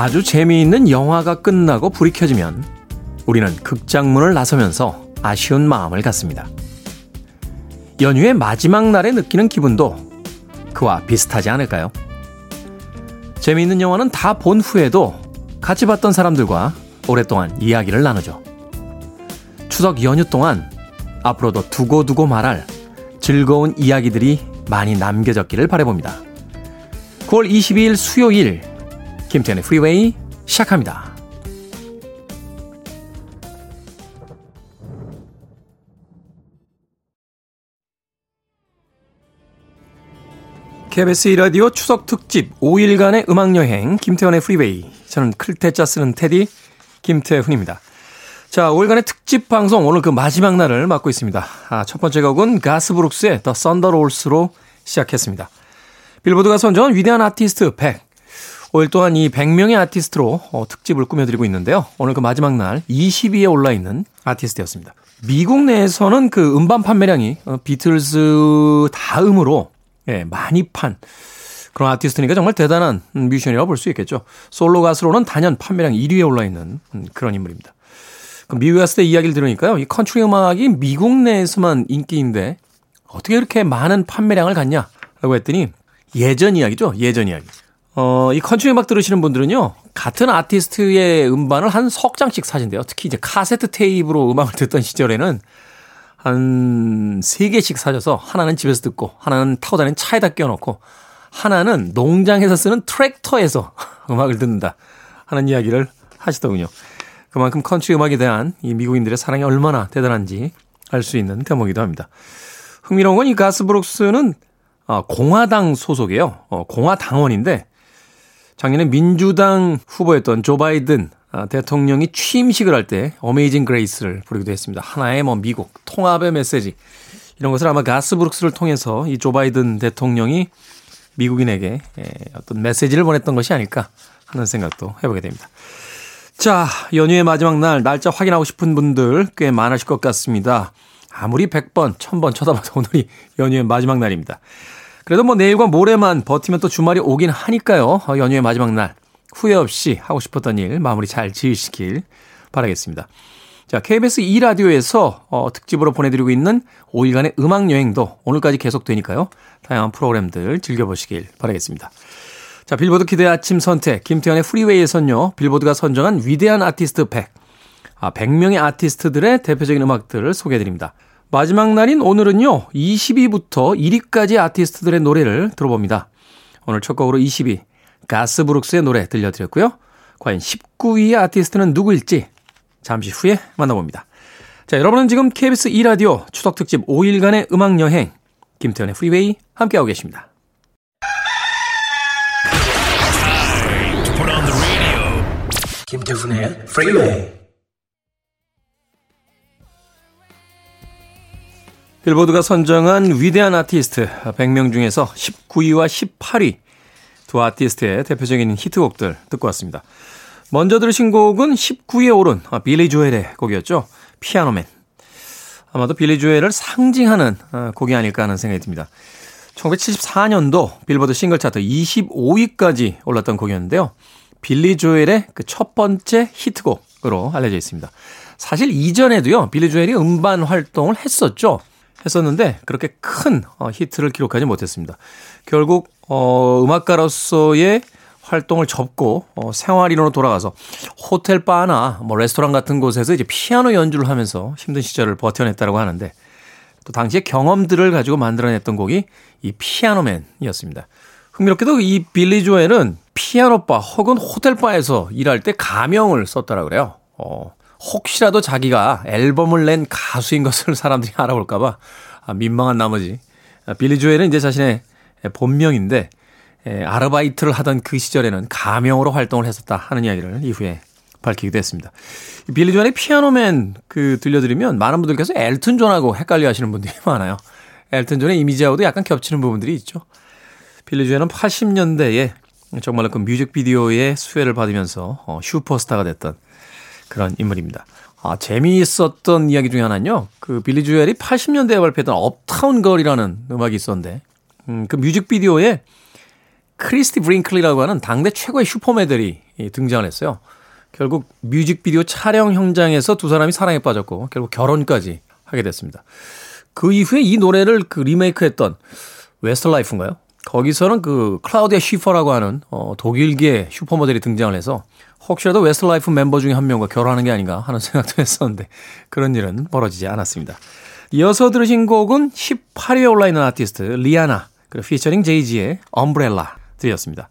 아주 재미있는 영화가 끝나고 불이 켜지면 우리는 극장문을 나서면서 아쉬운 마음을 갖습니다. 연휴의 마지막 날에 느끼는 기분도 그와 비슷하지 않을까요? 재미있는 영화는 다 본 후에도 같이 봤던 사람들과 오랫동안 이야기를 나누죠. 추석 연휴 동안 앞으로도 두고두고 말할 즐거운 이야기들이 많이 남겨졌기를 바라봅니다. 9월 22일 수요일 김태훈의 프리웨이 시작합니다. KBS 2라디오 추석 특집 5일간의 음악여행 김태훈의 프리웨이 저는 클 태 자 쓰는 테디 김태훈입니다. 자, 5일간의 특집 방송 오늘 그 마지막 날을 맞고 있습니다. 아, 첫 번째 곡은 가스 브룩스의 The Thunder Rolls로 시작했습니다. 빌보드가 선정한 위대한 아티스트 100. 5일 동안 이 100명의 아티스트로 어, 특집을 꾸며드리고 있는데요. 오늘 그 마지막 날 20위에 올라있는 아티스트였습니다. 미국 내에서는 그 음반 판매량이 어, 비틀즈 다음으로 예, 많이 판 그런 아티스트니까 정말 대단한 뮤지션이라고 볼 수 있겠죠. 솔로 가수로는 단연 판매량 1위에 올라있는 음, 그런 인물입니다. 그 갔을 때 이야기를 들으니까요. 이 컨트리 음악이 미국 내에서만 인기인데 어떻게 이렇게 많은 판매량을 갖냐라고 했더니 예전 이야기죠. 예전 이야기. 어, 이 컨트리 음악 들으시는 분들은요. 같은 아티스트의 음반을 한 석 장씩 사신대요. 특히 이제 카세트 테이프로 음악을 듣던 시절에는 한 세 개씩 사줘서 하나는 집에서 듣고 하나는 타고 다니는 차에다 끼워놓고 하나는 농장에서 쓰는 트랙터에서 음악을 듣는다 하는 이야기를 하시더군요. 그만큼 컨트리 음악에 대한 이 미국인들의 사랑이 얼마나 대단한지 알 수 있는 대목이기도 합니다. 흥미로운 건 이 가스브룩스는 어, 공화당 소속이에요. 어, 공화당원인데 작년에 민주당 후보였던 조 바이든 아, 대통령이 취임식을 할 때 어메이징 그레이스를 부르기도 했습니다. 하나의 뭐 미국 통합의 메시지 이런 것을 아마 가스 브룩스를 통해서 이 조 바이든 대통령이 미국인에게 예, 어떤 메시지를 보냈던 것이 아닐까 하는 생각도 해보게 됩니다. 자, 연휴의 마지막 날 날짜 확인하고 싶은 분들 꽤 많으실 것 같습니다. 아무리 100번, 1000번 쳐다봐도 오늘이 연휴의 마지막 날입니다. 그래도 뭐 내일과 모레만 버티면 또 주말이 오긴 하니까요. 어, 연휴의 마지막 날 후회 없이 하고 싶었던 일 마무리 잘 지으시길 바라겠습니다. 자, KBS 2라디오에서 어, 특집으로 보내드리고 있는 5일간의 음악 여행도 오늘까지 계속되니까요. 다양한 프로그램들 즐겨보시길 바라겠습니다. 자, 빌보드 기대 아침 선택, 김태현의 프리웨이에선요, 빌보드가 선정한 위대한 아티스트 100. 아, 100명의 아티스트들의 대표적인 음악들을 소개해드립니다. 마지막 날인 오늘은요, 20위부터 1위까지 아티스트들의 노래를 들어봅니다. 오늘 첫 곡으로 20위, 가스 브룩스의 노래 들려드렸고요. 과연 19위의 아티스트는 누구일지 잠시 후에 만나봅니다. 자, 여러분은 지금 KBS 2라디오 추석특집 5일간의 음악여행, 김태훈의 프리웨이 함께하고 계십니다. 김태훈의 프리웨이 빌보드가 선정한 위대한 아티스트 100명 중에서 19위와 18위 두 아티스트의 대표적인 히트곡들 듣고 왔습니다. 먼저 들으신 곡은 19위에 오른 아, 빌리 조엘의 곡이었죠. 피아노맨. 아마도 빌리 조엘을 상징하는 아, 곡이 아닐까 하는 생각이 듭니다. 1974년도 빌보드 싱글 차트 25위까지 올랐던 곡이었는데요. 빌리 조엘의 그 첫 번째 히트곡으로 알려져 있습니다. 사실 이전에도요, 빌리 조엘이 음반 활동을 했었죠. 했었는데 그렇게 큰 어, 히트를 기록하지 못했습니다. 결국 어, 음악가로서의 활동을 접고 어, 생활인으로 돌아가서 호텔 바나 뭐 레스토랑 같은 곳에서 이제 피아노 연주를 하면서 힘든 시절을 버텨냈다고 하는데 또 당시의 경험들을 가지고 만들어냈던 곡이 이 피아노맨이었습니다. 흥미롭게도 이 빌리 조엘은 피아노바 혹은 호텔바에서 일할 때 가명을 썼더라 그래요. 어, 혹시라도 자기가 앨범을 낸 가수인 것을 사람들이 알아볼까봐 아, 민망한 나머지 아, 빌리 조엘은 이제 자신의 본명인데 아르바이트를 하던 그 시절에는 가명으로 활동을 했었다 하는 이야기를 이후에 밝히기도 했습니다. 빌리 조엘의 Piano Man 그 들려드리면 많은 분들께서 엘튼 존하고 헷갈려 하시는 분들이 많아요. 엘튼 존의 이미지하고도 약간 겹치는 부분들이 있죠. 빌리 조엘은 80년대에 정말로 그 뮤직비디오의 수혜를 받으면서 어, 슈퍼스타가 됐던 그런 인물입니다. 아, 재미있었던 이야기 중에 하나는요. 그 빌리 조엘이 80년대에 발표했던 Uptown Girl이라는 음악이 있었는데, 음, 그 뮤직비디오에 크리스티 브링클리라고 하는 당대 최고의 슈퍼모델이 등장을 했어요. 결국 뮤직비디오 촬영 현장에서 두 사람이 사랑에 빠졌고 결국 결혼까지 하게 됐습니다. 그 이후에 이 노래를 그 리메이크했던 웨스트 라이프인가요? 거기서는 그 클라우디아 쉬퍼라고 하는 어, 독일계 슈퍼모델이 등장을 해서 혹시라도 웨스트라이프 멤버 중에 한 명과 결혼하는 게 아닌가 하는 생각도 했었는데 그런 일은 벌어지지 않았습니다. 이어서 들으신 곡은 18위에 올라있는 아티스트 리아나 그리고 피처링 제이지의 Umbrella 드렸습니다.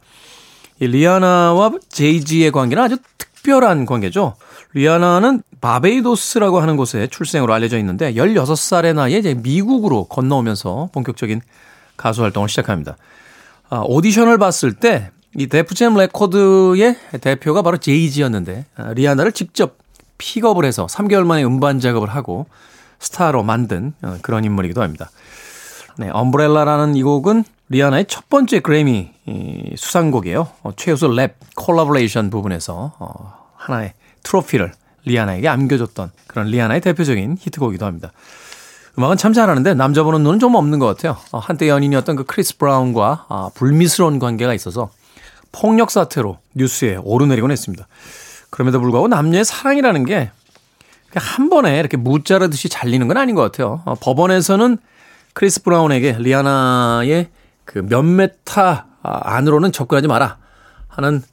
이 리아나와 제이지의 관계는 아주 특별한 관계죠. 리아나는 바베이도스라고 하는 곳에 출생으로 알려져 있는데 16살의 나이에 이제 미국으로 건너오면서 본격적인 가수 활동을 시작합니다. 아, 오디션을 봤을 때 이 데프잼 레코드의 대표가 바로 제이지였는데 아, 리아나를 직접 픽업을 해서 3개월 만에 음반 작업을 하고 스타로 만든 어, 그런 인물이기도 합니다. 네, Umbrella라는 이 곡은 리아나의 첫 번째 그래미 수상곡이에요. 어, 최우수 랩 콜라보레이션 부분에서 어, 하나의 트로피를 리아나에게 안겨줬던 그런 리아나의 대표적인 히트곡이기도 합니다. 음악은 참 잘하는데 남자 보는 눈은 좀 없는 것 같아요. 어, 한때 연인이었던 그 크리스 브라운과 아, 불미스러운 관계가 있어서 폭력 사태로 뉴스에 오르내리곤 했습니다. 그럼에도 불구하고 남녀의 사랑이라는 게 한 번에 이렇게 무자르듯이 잘리는 건 아닌 것 같아요. 어, 법원에서는 크리스 브라운에게 리아나의 그 몇 미터 안으로는 접근하지 마라 하는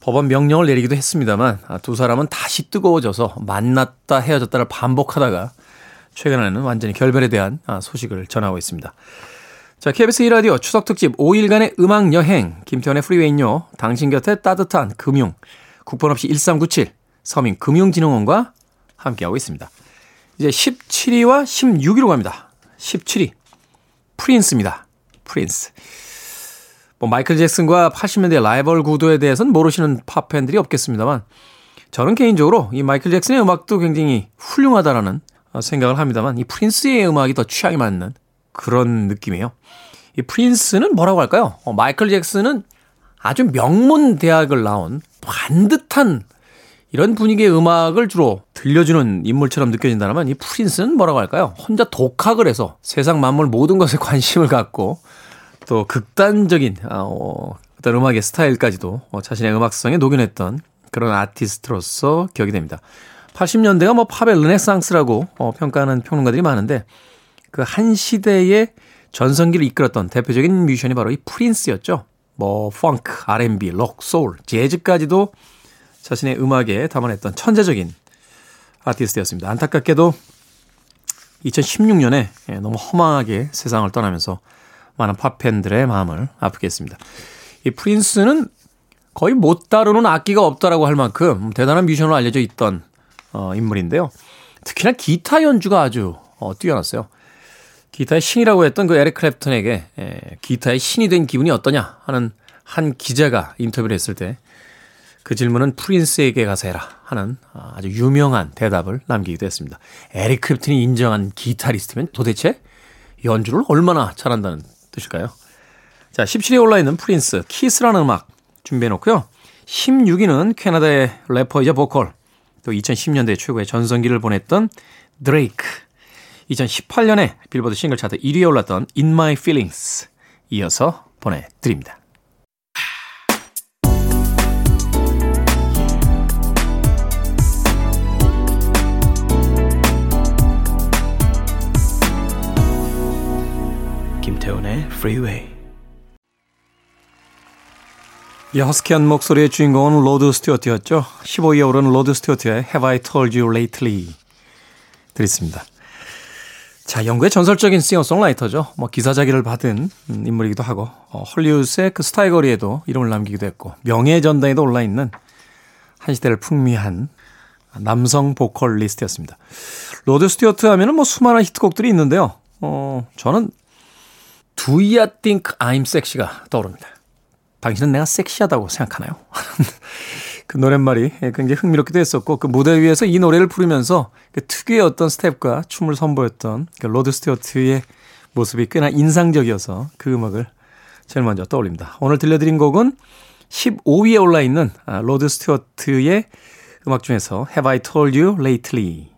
법원 명령을 내리기도 했습니다만 아, 두 사람은 다시 뜨거워져서 만났다 헤어졌다를 반복하다가 최근에는 완전히 결별에 대한 아, 소식을 전하고 있습니다. 자, KBS 2라디오 추석 특집 5일간의 음악 여행 김태훈의 Freeway요. 당신 곁에 따뜻한 금융 국번 없이 1397 서민 금융진흥원과 함께하고 있습니다. 이제 17위와 16위로 갑니다. 17위 프린스입니다. 프린스. 뭐 마이클 잭슨과 80년대 라이벌 구도에 대해서는 모르시는 팝 팬들이 없겠습니다만 저는 개인적으로 이 마이클 잭슨의 음악도 굉장히 훌륭하다라는 생각을 합니다만 이 프린스의 음악이 더 취향이 맞는 그런 느낌이에요. 이 프린스는 뭐라고 할까요? 어, 마이클 잭슨은 아주 명문 대학을 나온 반듯한 이런 분위기의 음악을 주로 들려주는 인물처럼 느껴진다면 이 프린스는 뭐라고 할까요? 혼자 독학을 해서 세상 만물 모든 것에 관심을 갖고 또 극단적인 아, 어, 어떤 음악의 스타일까지도 어, 자신의 음악성에 녹여냈던 그런 아티스트로서 기억이 됩니다. 80년대가 뭐 팝의 르네상스라고 어, 평가하는 평론가들이 많은데 그 한 시대의 전성기를 이끌었던 대표적인 뮤지션이 바로 이 프린스였죠. 뭐 펑크, R&B, 록, 소울, 재즈까지도 자신의 음악에 담아냈던 천재적인 아티스트였습니다. 안타깝게도 2016년에 예, 너무 허망하게 세상을 떠나면서 많은 팝팬들의 마음을 아프게 했습니다. 이 프린스는 거의 못 다루는 악기가 없다라고 할 만큼 대단한 뮤지션으로 알려져 있던 어, 인물인데요. 특히나 기타 연주가 아주 어, 뛰어났어요. 기타의 신이라고 했던 그 에릭 클랩턴에게 에, 예, 기타의 신이 된 기분이 어떠냐 하는 한 기자가 인터뷰를 했을 때 그 질문은 프린스에게 가서 해라 하는 아주 유명한 대답을 남기기도 했습니다. 에릭 클랩턴이 인정한 기타리스트면 도대체 연주를 얼마나 잘한다는 뜻일까요? 자, 17위에 올라있는 프린스, Kiss라는 음악 준비해놓고요. 16위는 캐나다의 래퍼이자 보컬, 또 2010년대 최고의 전성기를 보냈던 드레이크, 2018년에 빌보드 싱글 차트 1위에 올랐던 In My Feelings 이어서 보내드립니다. 김태훈의 Freeway. 이 허스키한 목소리의 주인공은 로드 스튜어트였죠. 15위에 오른 로드 스튜어트의 Have I Told You Lately 드렸습니다. 자, 영국의 전설적인 싱어송라이터죠. 뭐 기사 작위를 받은 인물이기도 하고 어, 헐리우드의 그 스타의 거리에도 이름을 남기기도 했고 명예 전당에도 올라 있는 한 시대를 풍미한 남성 보컬리스트였습니다. 로드 스튜어트 하면은 뭐 수많은 히트곡들이 있는데요. 어, 저는 Do You Think I'm Sexy가 떠오릅니다. 당신은 내가 섹시하다고 생각하나요? 그 노랫말이 굉장히 흥미롭기도 했었고 그 무대 위에서 이 노래를 부르면서 그 특유의 어떤 스텝과 춤을 선보였던 그 로드 스튜어트의 모습이 꽤나 인상적이어서 그 음악을 제일 먼저 떠올립니다. 오늘 들려드린 곡은 15위에 올라 있는 아, 로드 스튜어트의 음악 중에서 Have I Told You Lately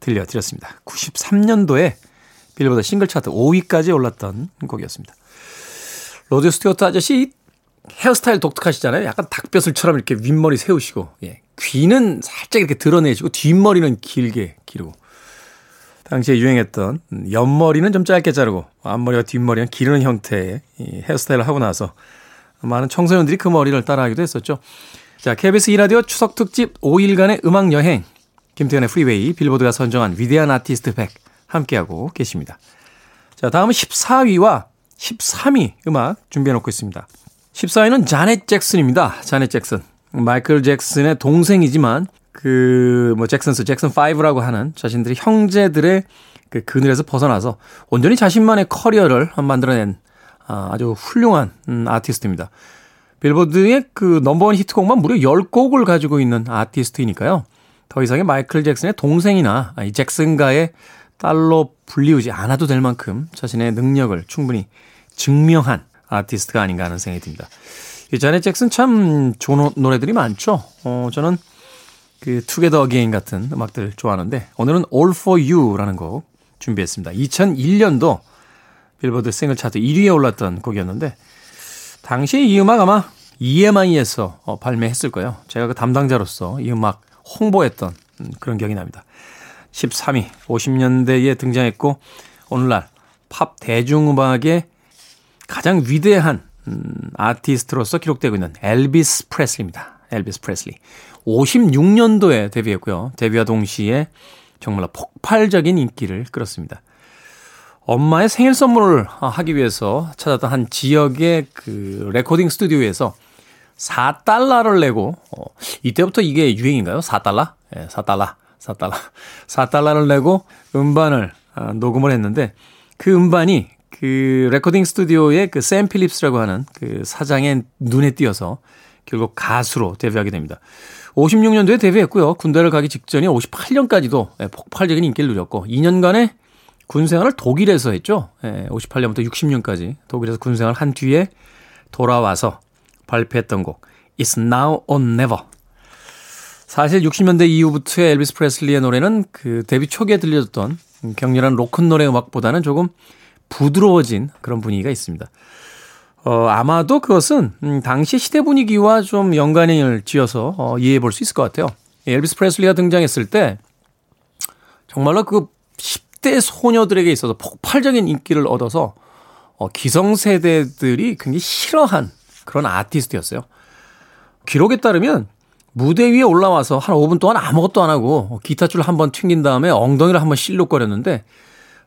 들려드렸습니다. 93년도에 빌보드 싱글 차트 5위까지 올랐던 곡이었습니다. 로드 스튜어트 아저씨 헤어스타일 독특하시잖아요. 약간 닭벼슬처럼 이렇게 윗머리 세우시고, 예. 귀는 살짝 이렇게 드러내시고, 뒷머리는 길게 기르고. 당시에 유행했던 옆머리는 좀 짧게 자르고, 앞머리와 뒷머리는 기르는 형태의 이 헤어스타일을 하고 나서 많은 청소년들이 그 머리를 따라하기도 했었죠. 자, KBS 2라디오 추석 특집 5일간의 음악 여행. 김태훈의 Freeway, 빌보드가 선정한 위대한 아티스트 100 함께하고 계십니다. 자, 다음은 14위와 13위 음악 준비해 놓고 있습니다. 14위는 자넷 잭슨입니다. 자넷 잭슨. 마이클 잭슨의 동생이지만 그 뭐 잭슨스 잭슨 5라고 하는 자신들의 형제들의 그 그늘에서 벗어나서 온전히 자신만의 커리어를 만들어낸 아, 아주 훌륭한 음, 아티스트입니다. 빌보드의 그 넘버원 히트곡만 무려 10곡을 가지고 있는 아티스트이니까요. 더 이상의 마이클 잭슨의 동생이나 이 잭슨가의 딸로 불리우지 않아도 될 만큼 자신의 능력을 충분히 증명한 아티스트가 아닌가 하는 생각이 듭니다. 이 자넷 잭슨 참 좋은 노래들이 많죠. 어, 저는 그 Together Again 같은 음악들 좋아하는데 오늘은 All For You라는 곡 준비했습니다. 2001년도 빌보드 싱글 차트 1위에 올랐던 곡이었는데 당시에 이 음악 아마 EMI에서 어, 발매했을 거예요. 제가 그 담당자로서 이 음악 홍보했던 음, 그런 기억이 납니다. 13위 50년대에 등장했고 오늘날 팝 대중음악의 가장 위대한 음, 아티스트로서 기록되고 있는 엘비스 프레슬리입니다. 엘비스 프레슬리. 56년도에 데뷔했고요. 데뷔와 동시에 정말로 폭발적인 인기를 끌었습니다. 엄마의 생일 선물을 하기 위해서 찾았던 한 지역의 그 레코딩 스튜디오에서 4달러를 내고 어, 이때부터 이게 유행인가요? 4달러? 예, 4달러. 4달러. 4달러를 내고 음반을 아, 녹음을 했는데 그 음반이 그 레코딩 스튜디오의 그 샘 필립스라고 하는 그 사장의 눈에 띄어서 결국 가수로 데뷔하게 됩니다. 56년도에 데뷔했고요. 군대를 가기 직전인 58년까지도 예, 폭발적인 인기를 누렸고 2년간의 군 생활을 독일에서 했죠. 58년부터 예, 60년까지 독일에서 군 생활을 한 뒤에 돌아와서 발표했던 곡 It's Now or Never. 사실 60년대 이후부터의 엘비스 프레슬리의 노래는 그 데뷔 초기에 들려줬던 격렬한 로큰 노래 음악보다는 조금 부드러워진 그런 분위기가 있습니다. 어, 아마도 그것은 음, 당시 시대 분위기와 좀 연관을 지어서 어, 이해해 볼 수 있을 것 같아요. 엘비스 프레슬리가 등장했을 때 정말로 그 10대 소녀들에게 있어서 폭발적인 인기를 얻어서 어, 기성세대들이 굉장히 싫어한 그런 아티스트였어요. 기록에 따르면 무대 위에 올라와서 한 5분 동안 아무것도 안 하고 기타줄 한번 튕긴 다음에 엉덩이를 한번 실룩거렸는데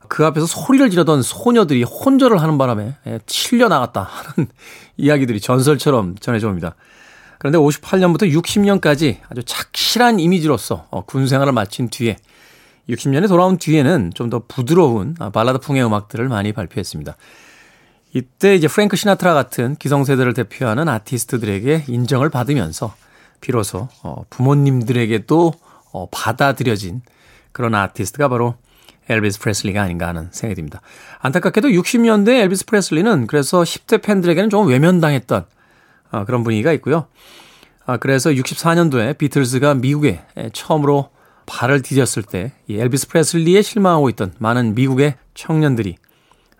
그 앞에서 소리를 지르던 소녀들이 혼절을 하는 바람에 칠려 나갔다 하는 이야기들이 전설처럼 전해져 옵니다. 그런데 58년부터 60년까지 아주 착실한 이미지로서 어, 군 생활을 마친 뒤에 60년에 돌아온 뒤에는 좀 더 부드러운 아, 발라드풍의 음악들을 많이 발표했습니다. 이때 이제 프랭크 시나트라 같은 기성세대를 대표하는 아티스트들에게 인정을 받으면서 비로소 어, 부모님들에게도 어, 받아들여진 그런 아티스트가 바로 엘비스 프레슬리가 아닌가 하는 생각이 듭니다. 안타깝게도 60년대 엘비스 프레슬리는 그래서 10대 팬들에게는 조금 외면당했던 어, 그런 분위기가 있고요. 아, 그래서 64년도에 비틀즈가 미국에 처음으로 발을 디뎠을 때 엘비스 프레슬리에 실망하고 있던 많은 미국의 청년들이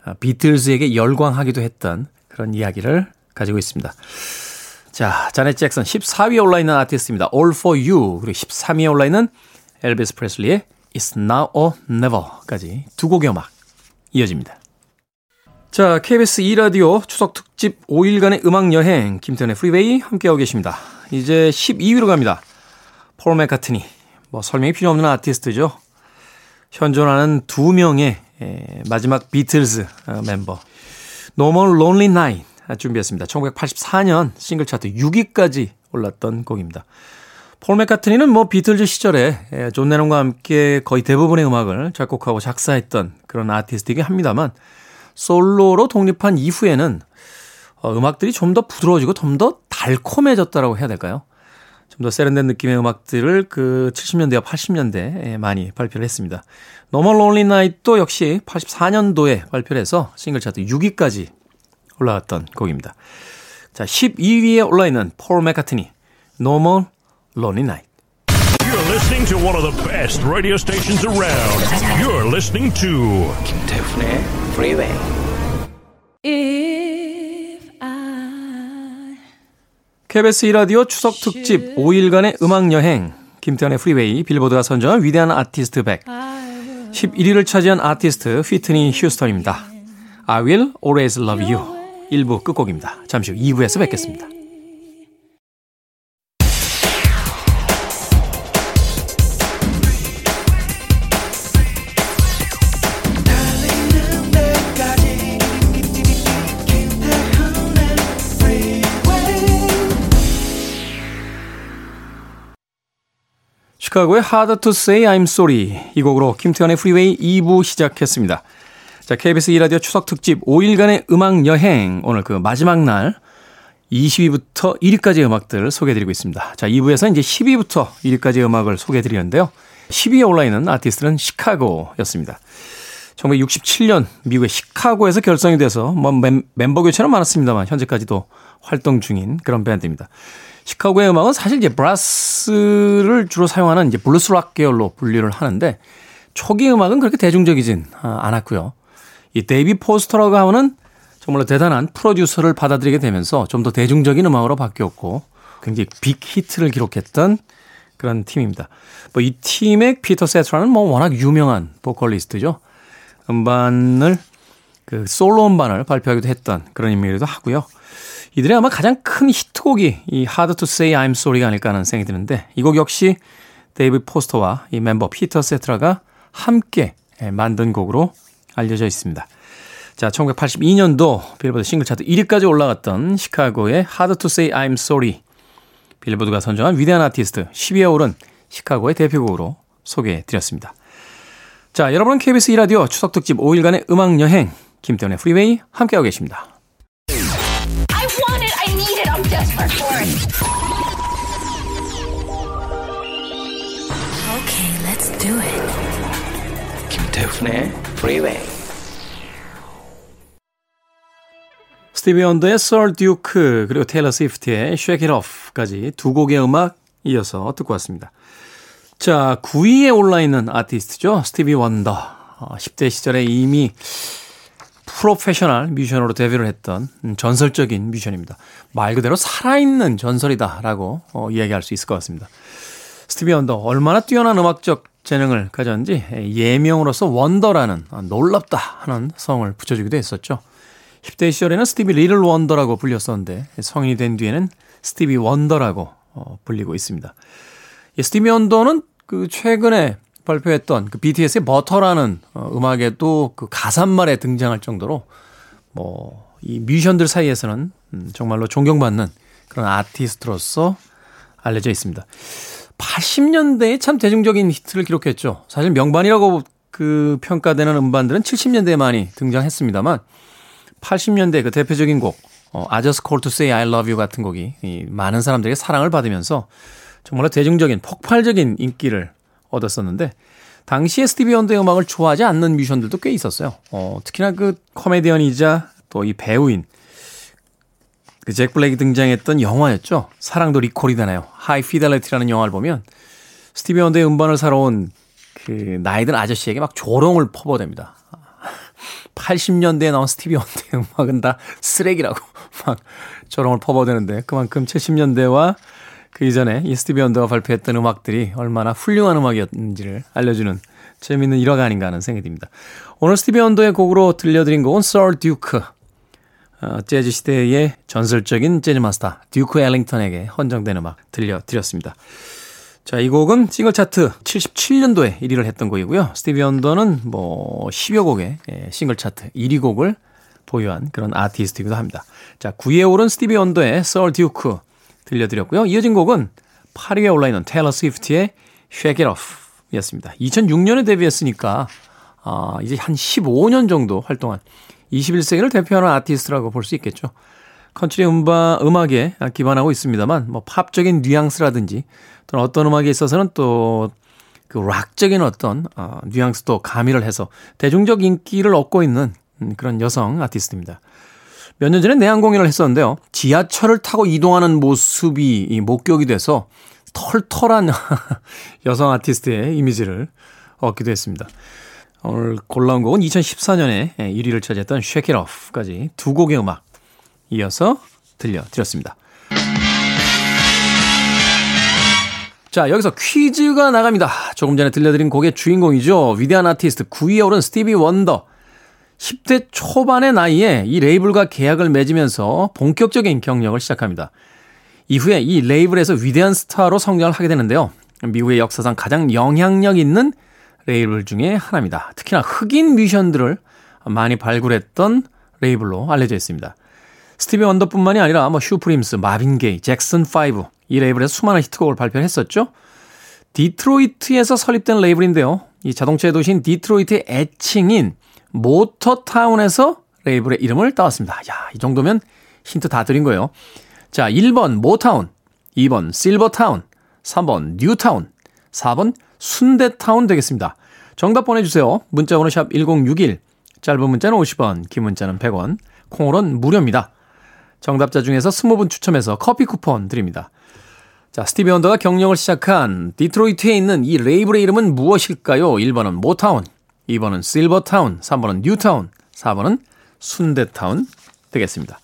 아, 비틀즈에게 열광하기도 했던 그런 이야기를 가지고 있습니다. 자, 자넷 잭슨 14위에 올라있는 아티스트입니다. All for You. 그리고 13위에 올라있는 엘비스 프레슬리의 It's Now or Never까지 두 곡의 음악 이어집니다. 자, KBS 2라디오 추석 특집 5일간의 음악 여행 김태훈의 프리웨이 함께하고 계십니다. 이제 12위로 갑니다. 폴 맥카트니. 뭐 설명이 필요 없는 아티스트죠. 현존하는 두 명의 마지막 비틀즈 어, 멤버. No More Lonely Night 준비했습니다. 1984년 싱글 차트 6위까지 올랐던 곡입니다. 폴 맥카트니는 뭐 비틀즈 시절에 예, 존 레논과 함께 거의 대부분의 음악을 작곡하고 작사했던 그런 아티스트이긴 합니다만 솔로로 독립한 이후에는 어, 음악들이 좀 더 부드러워지고 좀 더 달콤해졌다라고 해야 될까요? 좀 더 세련된 느낌의 음악들을 그 70년대와 80년대에 많이 발표를 했습니다. No More Lonely Night도 역시 84년도에 발표를 해서 싱글 차트 6위까지 올라갔던 곡입니다. 자, 12위에 올라 있는 폴 맥카트니, No More Lonely Night. You're listening to one of the best radio stations around. You're listening to 김태훈의 Freeway. If I KBS 2라디오 추석 특집 5일간의 음악 여행 김태훈의 프리웨이 빌보드가 선정한 위대한 아티스트 100 11위를 차지한 아티스트 휘트니 휴스턴입니다. I will always love you 1부 끝곡입니다. 잠시 후 2부에서 뵙겠습니다. 시카고의 Hard to Say I'm Sorry 이 곡으로 김태훈의 프리웨이 2부 시작했습니다. 자, KBS 2라디오 추석 특집 5일간의 음악 여행 오늘 그 마지막 날 20위부터 1위까지의 음악들 소개해드리고 있습니다. 자, 2부에서 이제 10위부터 1위까지의 음악을 소개해드리는데요. 10위에 올라있는 아티스트는 시카고였습니다. 1967년 미국의 시카고에서 결성이 돼서 뭐 멤버 교체는 많았습니다만 현재까지도 활동 중인 그런 밴드입니다. 시카고의 음악은 사실 이제 브라스를 주로 사용하는 이제 블루스 락 계열로 분류를 하는데 초기 음악은 그렇게 대중적이진 아, 않았고요. 이 데이빗 포스터라고 하는 정말로 대단한 프로듀서를 받아들이게 되면서 좀 더 대중적인 음악으로 바뀌었고 굉장히 빅 히트를 기록했던 그런 팀입니다. 뭐 이 팀의 피터 세테라는 뭐 워낙 유명한 보컬리스트죠. 음반을 그 솔로 음반을 발표하기도 했던 그런 인물이기도 하고요. 이들의 아마 가장 큰 히트곡이 이 Hard to Say I'm Sorry가 아닐까 하는 생각이 드는데 이 곡 역시 데이빗 포스터와 이 멤버 피터 세테라가 함께 만든 곡으로 알려져 있습니다. 자, 1982년도 빌보드 싱글 차트 1위까지 올라갔던 시카고의 Hard to Say I'm Sorry 빌보드가 선정한 위대한 아티스트 10위에 오른 시카고의 대표곡으로 소개해 드렸습니다. 자, 여러분은 KBS 2라디오 추석 특집 5일간의 음악 여행 김태훈의 프리웨이 함께하고 계십니다. Okay, let's do it. 김태훈의 프리웨이 스티비 원더의 Sir Duke 그리고 테일러 스위프트의 Shake It Off까지 두 곡의 음악 이어서 듣고 왔습니다. 자, 9위에 올라있는 아티스트죠. 스티비 원더. 10대 시절에 이미 프로페셔널 뮤지션으로 데뷔를 했던 전설적인 뮤지션입니다. 말 그대로 살아있는 전설이다라고 어, 이야기할 수 있을 것 같습니다. 스티비 원더 얼마나 뛰어난 음악적 재능을 가졌는지 예명으로서 원더라는 놀랍다 하는 성을 붙여주기도 했었죠. 10대 시절에는 스티비 리틀 원더라고 불렸었는데 성인이 된 뒤에는 스티비 원더라고 어, 불리고 있습니다. 스티비 원더는 그 최근에 발표했던 그 BTS의 버터라는 어, 음악에도 그 가사말에 등장할 정도로 뭐 이 뮤지션들 사이에서는 음, 정말로 존경받는 그런 아티스트로서 알려져 있습니다. 80년대에 참 대중적인 히트를 기록했죠. 사실 명반이라고 그 평가되는 음반들은 70년대에 많이 등장했습니다만 80년대 그 대표적인 곡 어, I Just Call to Say I Love You 같은 곡이 이 많은 사람들에게 사랑을 받으면서 정말로 대중적인 폭발적인 인기를 얻었었는데 당시에 스티비 원더의 음악을 좋아하지 않는 뮤지션들도 꽤 있었어요. 어, 특히나 그 코미디언이자 또 이 배우인 그 잭 블랙이 등장했던 영화였죠. 사랑도 리콜이 되나요. High Fidelity라는 영화를 보면 스티비 원더의 음반을 사러 온 그 나이든 아저씨에게 막 조롱을 퍼부어댑니다. 80년대에 나온 스티비 원더의 음악은 다 쓰레기라고 막 조롱을 퍼부어대는데 그만큼 70년대와 그 이전에 이 스티비 원더가 발표했던 음악들이 얼마나 훌륭한 음악이었는지를 알려주는 재미있는 일화가 아닌가 하는 생각이 듭니다. 오늘 스티비 원더의 곡으로 들려드린 곡은 Sir Duke. 어, 재즈 시대의 전설적인 재즈 마스터 듀크 엘링턴에게 헌정된 음악 들려드렸습니다. 자, 이 곡은 싱글 차트 77년도에 1위를 했던 곡이고요. 스티비 원더는 뭐 10여 곡의 예, 싱글 차트 1위 곡을 보유한 그런 아티스트이기도 합니다. 자, 9위에 오른 스티비 원더의 Sir Duke 들려드렸고요. 이어진 곡은 8위에 올라있는 테일러 스위프트의 Shake It Off 였습니다. 2006년에 데뷔했으니까 아, 이제 한 15년 정도 활동한 21세기를 대표하는 아티스트라고 볼 수 있겠죠. 컨트리 음바, 음악에 기반하고 있습니다만 뭐 팝적인 뉘앙스라든지 또는 어떤 음악에 있어서는 또 그 락적인 어떤 어, 뉘앙스도 가미를 해서 대중적 인기를 얻고 있는 음, 그런 여성 아티스트입니다. 몇 년 전에 내한 공연을 했었는데요. 지하철을 타고 이동하는 모습이 목격이 돼서 털털한 여성 아티스트의 이미지를 얻기도 했습니다. 오늘 골라온 곡은 2014년에 1위를 차지했던 Shake It Off까지 두 곡의 음악 이어서 들려드렸습니다. 자, 여기서 퀴즈가 나갑니다. 조금 전에 들려드린 곡의 주인공이죠. 위대한 아티스트 9위에 오른 스티비 원더. 10대 초반의 나이에 이 레이블과 계약을 맺으면서 본격적인 경력을 시작합니다. 이후에 이 레이블에서 위대한 스타로 성장을 하게 되는데요. 미국의 역사상 가장 영향력 있는 레이블 중에 하나입니다. 특히나 흑인 뮤지션들을 많이 발굴했던 레이블로 알려져 있습니다. 스티비 원더뿐만이 아니라 뭐 슈프림스, 마빈 게이, 잭슨 5, 이 레이블에서 수많은 히트곡을 발표했었죠. 디트로이트에서 설립된 레이블인데요. 이 자동차의 도시인 디트로이트의 애칭인 모터타운에서 레이블의 이름을 따왔습니다. 야, 이 정도면 힌트 다 드린 거예요. 자, 1번 모타운, 2번 실버타운, 3번 뉴타운, 4번 순대타운 되겠습니다. 정답 보내주세요. 문자번호 샵 1061, 짧은 문자는 50원, 긴 문자는 100원, 콩으로는 무료입니다. 정답자 중에서 20분 추첨해서 커피 쿠폰 드립니다. 자, 스티비 원더가 경력을 시작한 디트로이트에 있는 이 레이블의 이름은 무엇일까요? 1번은 모타운, 2번은 실버타운, 3번은 뉴타운, 4번은 순대타운 되겠습니다.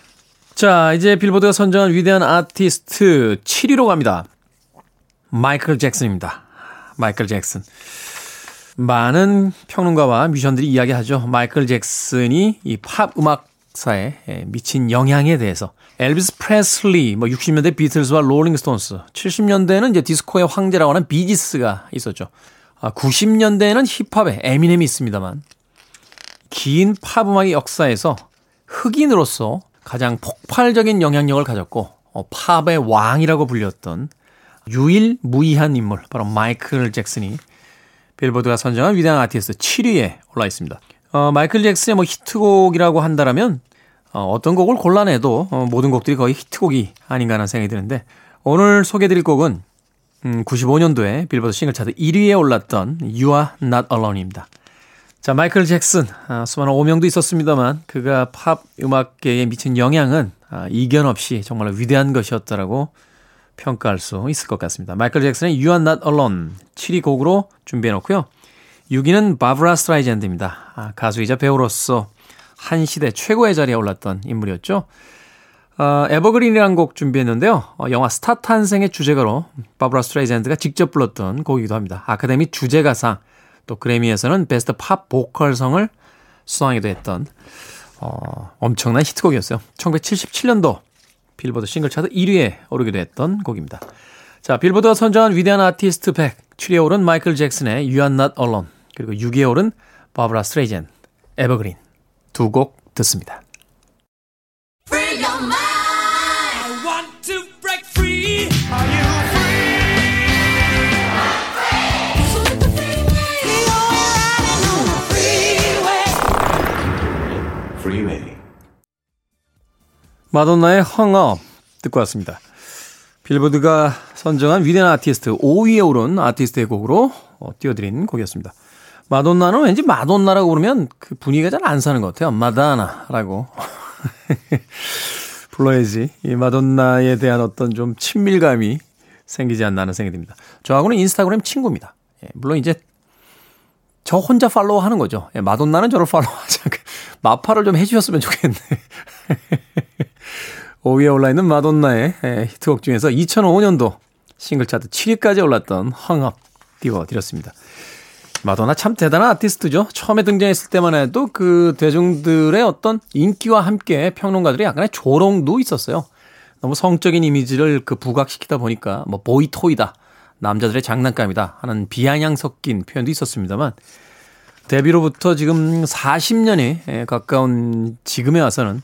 자, 이제 빌보드가 선정한 위대한 아티스트 7위로 갑니다. 마이클 잭슨입니다. 마이클 잭슨. 많은 평론가와 뮤지션들이 이야기하죠. 마이클 잭슨이 이 팝 음악사에 미친 영향에 대해서 엘비스 프레슬리, 뭐 60년대 비틀즈와 롤링스톤스, 70년대에는 이제 디스코의 황제라고 하는 비지스가 있었죠. 아, 90년대에는 힙합의 에미넴이 있습니다만 긴 팝 음악의 역사에서 흑인으로서 가장 폭발적인 영향력을 가졌고 어, 팝의 왕이라고 불렸던 유일무이한 인물 바로 마이클 잭슨이 빌보드가 선정한 위대한 아티스트 7위에 올라 있습니다. 어, 마이클 잭슨의 뭐 히트곡이라고 한다면 어, 어떤 곡을 골라내도 어, 모든 곡들이 거의 히트곡이 아닌가 하는 생각이 드는데 오늘 소개해드릴 곡은 음, 95년도에 빌보드 싱글 차트 1위에 올랐던 You Are Not Alone입니다. 자, 마이클 잭슨, 아, 수많은 오명도 있었습니다만 그가 팝 음악계에 미친 영향은 아, 이견 없이 정말 위대한 것이었다라고 평가할 수 있을 것 같습니다. 마이클 잭슨의 You Are Not Alone 7위 곡으로 준비해 놓고요. 6위는 바브라 스트라이샌드입니다. 아, 가수이자 배우로서 한 시대 최고의 자리에 올랐던 인물이었죠. 어, Evergreen이라는 곡 준비했는데요. 어, 영화 스타 탄생의 주제가로 바브라 스트라이샌드가 직접 불렀던 곡이기도 합니다. 아카데미 주제가상 또 그래미에서는 Best Pop Vocal상을 수상하기도 했던 어, 엄청난 히트곡이었어요. 1977년도 빌보드 싱글 차트 1위에 오르기도 했던 곡입니다. 자, 빌보드가 선정한 위대한 아티스트 100, 7위에 오른 마이클 잭슨의 You Are Not Alone, 그리고 6위에 오른 바브라 스트레이젠, 에버그린 두 곡 듣습니다. 마돈나의 헝업 듣고 왔습니다. 빌보드가 선정한 위대한 아티스트 5위에 오른 아티스트의 곡으로 어, 띄워드린 곡이었습니다. 마돈나는 왠지 마돈나라고 부르면 그 분위기가 잘 안 사는 것 같아요. 마다나라고. 불러야지. 이 마돈나에 대한 어떤 좀 친밀감이 생기지 않나 하는 생각이 듭니다. 저하고는 인스타그램 친구입니다. 예, 물론 이제 저 혼자 팔로우 하는 거죠. 예, 마돈나는 저를 팔로우 하자. 마파를 좀 해주셨으면 좋겠네. 5위에 올라있는 마돈나의 히트곡 중에서 2005년도 싱글 차트 7위까지 올랐던 황합 띄워드렸습니다. 마돈나 참 대단한 아티스트죠. 처음에 등장했을 때만 해도 그 대중들의 어떤 인기와 함께 평론가들이 약간의 조롱도 있었어요. 너무 성적인 이미지를 그 부각시키다 보니까 뭐 보이토이다. 남자들의 장난감이다. 하는 비아냥 섞인 표현도 있었습니다만 데뷔로부터 지금 40년에 가까운 지금에 와서는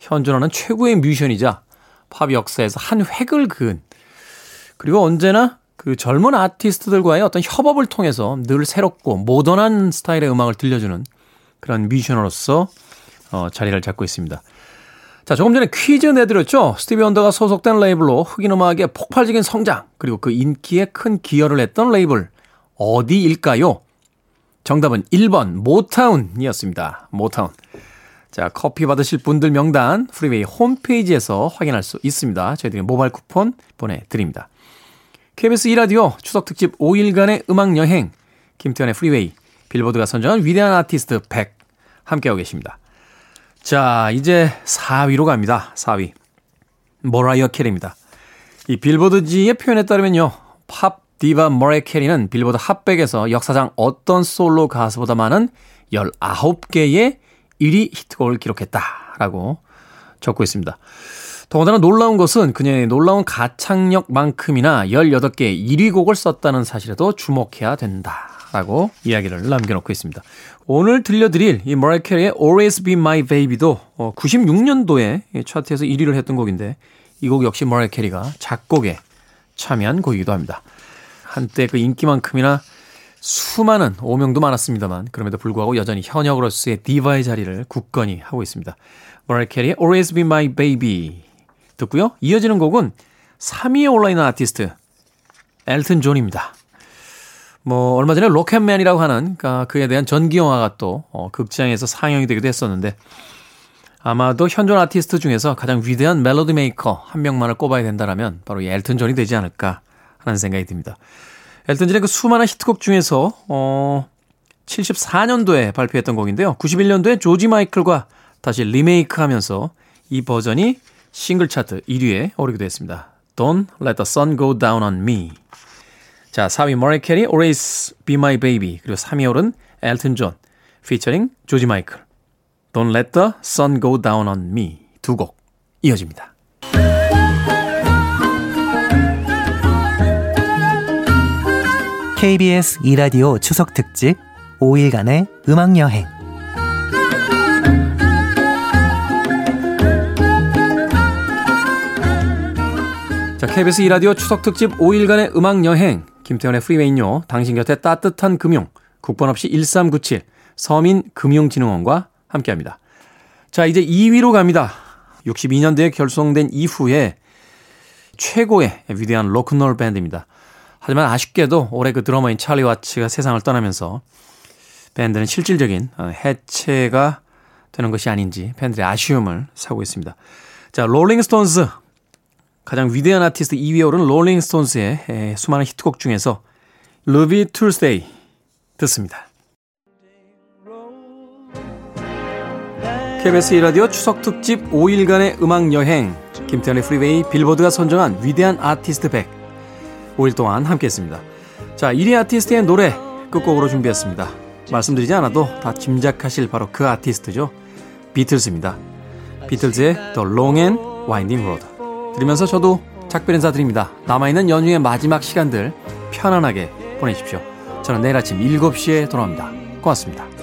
현존하는 최고의 뮤지션이자 팝 역사에서 한 획을 그은 그리고 언제나 그 젊은 아티스트들과의 어떤 협업을 통해서 늘 새롭고 모던한 스타일의 음악을 들려주는 그런 뮤지션으로서 어, 자리를 잡고 있습니다. 자, 조금 전에 퀴즈 내드렸죠? 스티비 원더가 소속된 레이블로 흑인 음악의 폭발적인 성장, 그리고 그 인기에 큰 기여를 했던 레이블, 어디일까요? 정답은 1번, 모타운이었습니다. 모타운. 자, 커피 받으실 분들 명단 프리웨이 홈페이지에서 확인할 수 있습니다. 저희들이 모바일 쿠폰 보내드립니다. KBS 2라디오 추석 특집 5일간의 음악 여행 김태현의 프리웨이 빌보드가 선정한 위대한 아티스트 100 함께하고 계십니다. 자, 이제 4위로 갑니다. 4위. 머라이어 캐리입니다. 이 빌보드지의 표현에 따르면요. 팝 디바 머레 캐리는 빌보드 핫백에서 역사상 어떤 솔로 가수보다 많은 19개의 1위 히트곡을 기록했다라고 적고 있습니다. 더군다나 놀라운 것은 그녀의 놀라운 가창력만큼이나 18개의 1위 곡을 썼다는 사실에도 주목해야 된다라고 이야기를 남겨놓고 있습니다. 오늘 들려드릴 이 머레 캐리의 Always Be My Baby도 96년도에 어, 차트에서 1위를 했던 곡인데 이 곡 역시 머라이어 캐리가 작곡에 참여한 곡이기도 합니다. 한때 그 인기만큼이나 수많은 오명도 많았습니다만 그럼에도 불구하고 여전히 현역으로서의 디바의 자리를 굳건히 하고 있습니다. 머라이어 캐리의 Always Be My Baby 듣고요. 이어지는 곡은 3위에 올라있는 아티스트 엘튼 존입니다. 뭐 얼마 전에 로켓맨이라고 하는 그러니까 그에 대한 전기 영화가 또 어, 극장에서 상영이 되기도 했었는데 아마도 현존 아티스트 중에서 가장 위대한 멜로디 메이커 한 명만을 꼽아야 된다라면 바로 이 엘튼 존이 되지 않을까 하는 생각이 듭니다. 엘튼 존의 그 수많은 히트곡 중에서 어 74년도에 발표했던 곡인데요. 91년도에 조지 마이클과 다시 리메이크하면서 이 버전이 싱글 차트 1위에 오르기도 했습니다. Don't Let the Sun Go Down on Me. 자, 4위 머라이어 캐리 Always Be My Baby 그리고 3위 오른 엘튼 존 피처링 조지 마이클 Don't Let the Sun Go Down on Me 두 곡 이어집니다. KBS 이라디오 추석 특집 5일간의 음악 여행. 자, KBS 이라디오 추석 특집 5일간의 음악 여행. 김태현의 프리웨이. 당신 곁에 따뜻한 금융. 국번 없이 1397 서민금융진흥원과 함께합니다. 자, 이제 2위로 갑니다. 62년대에 결성된 이후에 최고의 위대한 로큰롤 밴드입니다. 하지만 아쉽게도 올해 그 드러머인 찰리 와츠가 세상을 떠나면서 밴드는 실질적인 어, 해체가 되는 것이 아닌지 팬들의 아쉬움을 사고 있습니다. 자, 롤링스톤스 가장 위대한 아티스트 2위에 오른 롤링스톤스의 수많은 히트곡 중에서 Ruby Tuesday 듣습니다. KBS 1라디오 추석 특집 5일간의 음악 여행 김태현의 프리웨이 빌보드가 선정한 위대한 아티스트 100 5일 동안 함께했습니다. 자, 1위 아티스트의 노래 끝곡으로 준비했습니다. 말씀드리지 않아도 다 짐작하실 바로 그 아티스트죠. 비틀즈입니다. 비틀즈의 The Long and Winding Road. 들으면서 저도 작별 인사드립니다. 남아있는 연휴의 마지막 시간들 편안하게 보내십시오. 저는 내일 아침 7시에 돌아옵니다. 고맙습니다.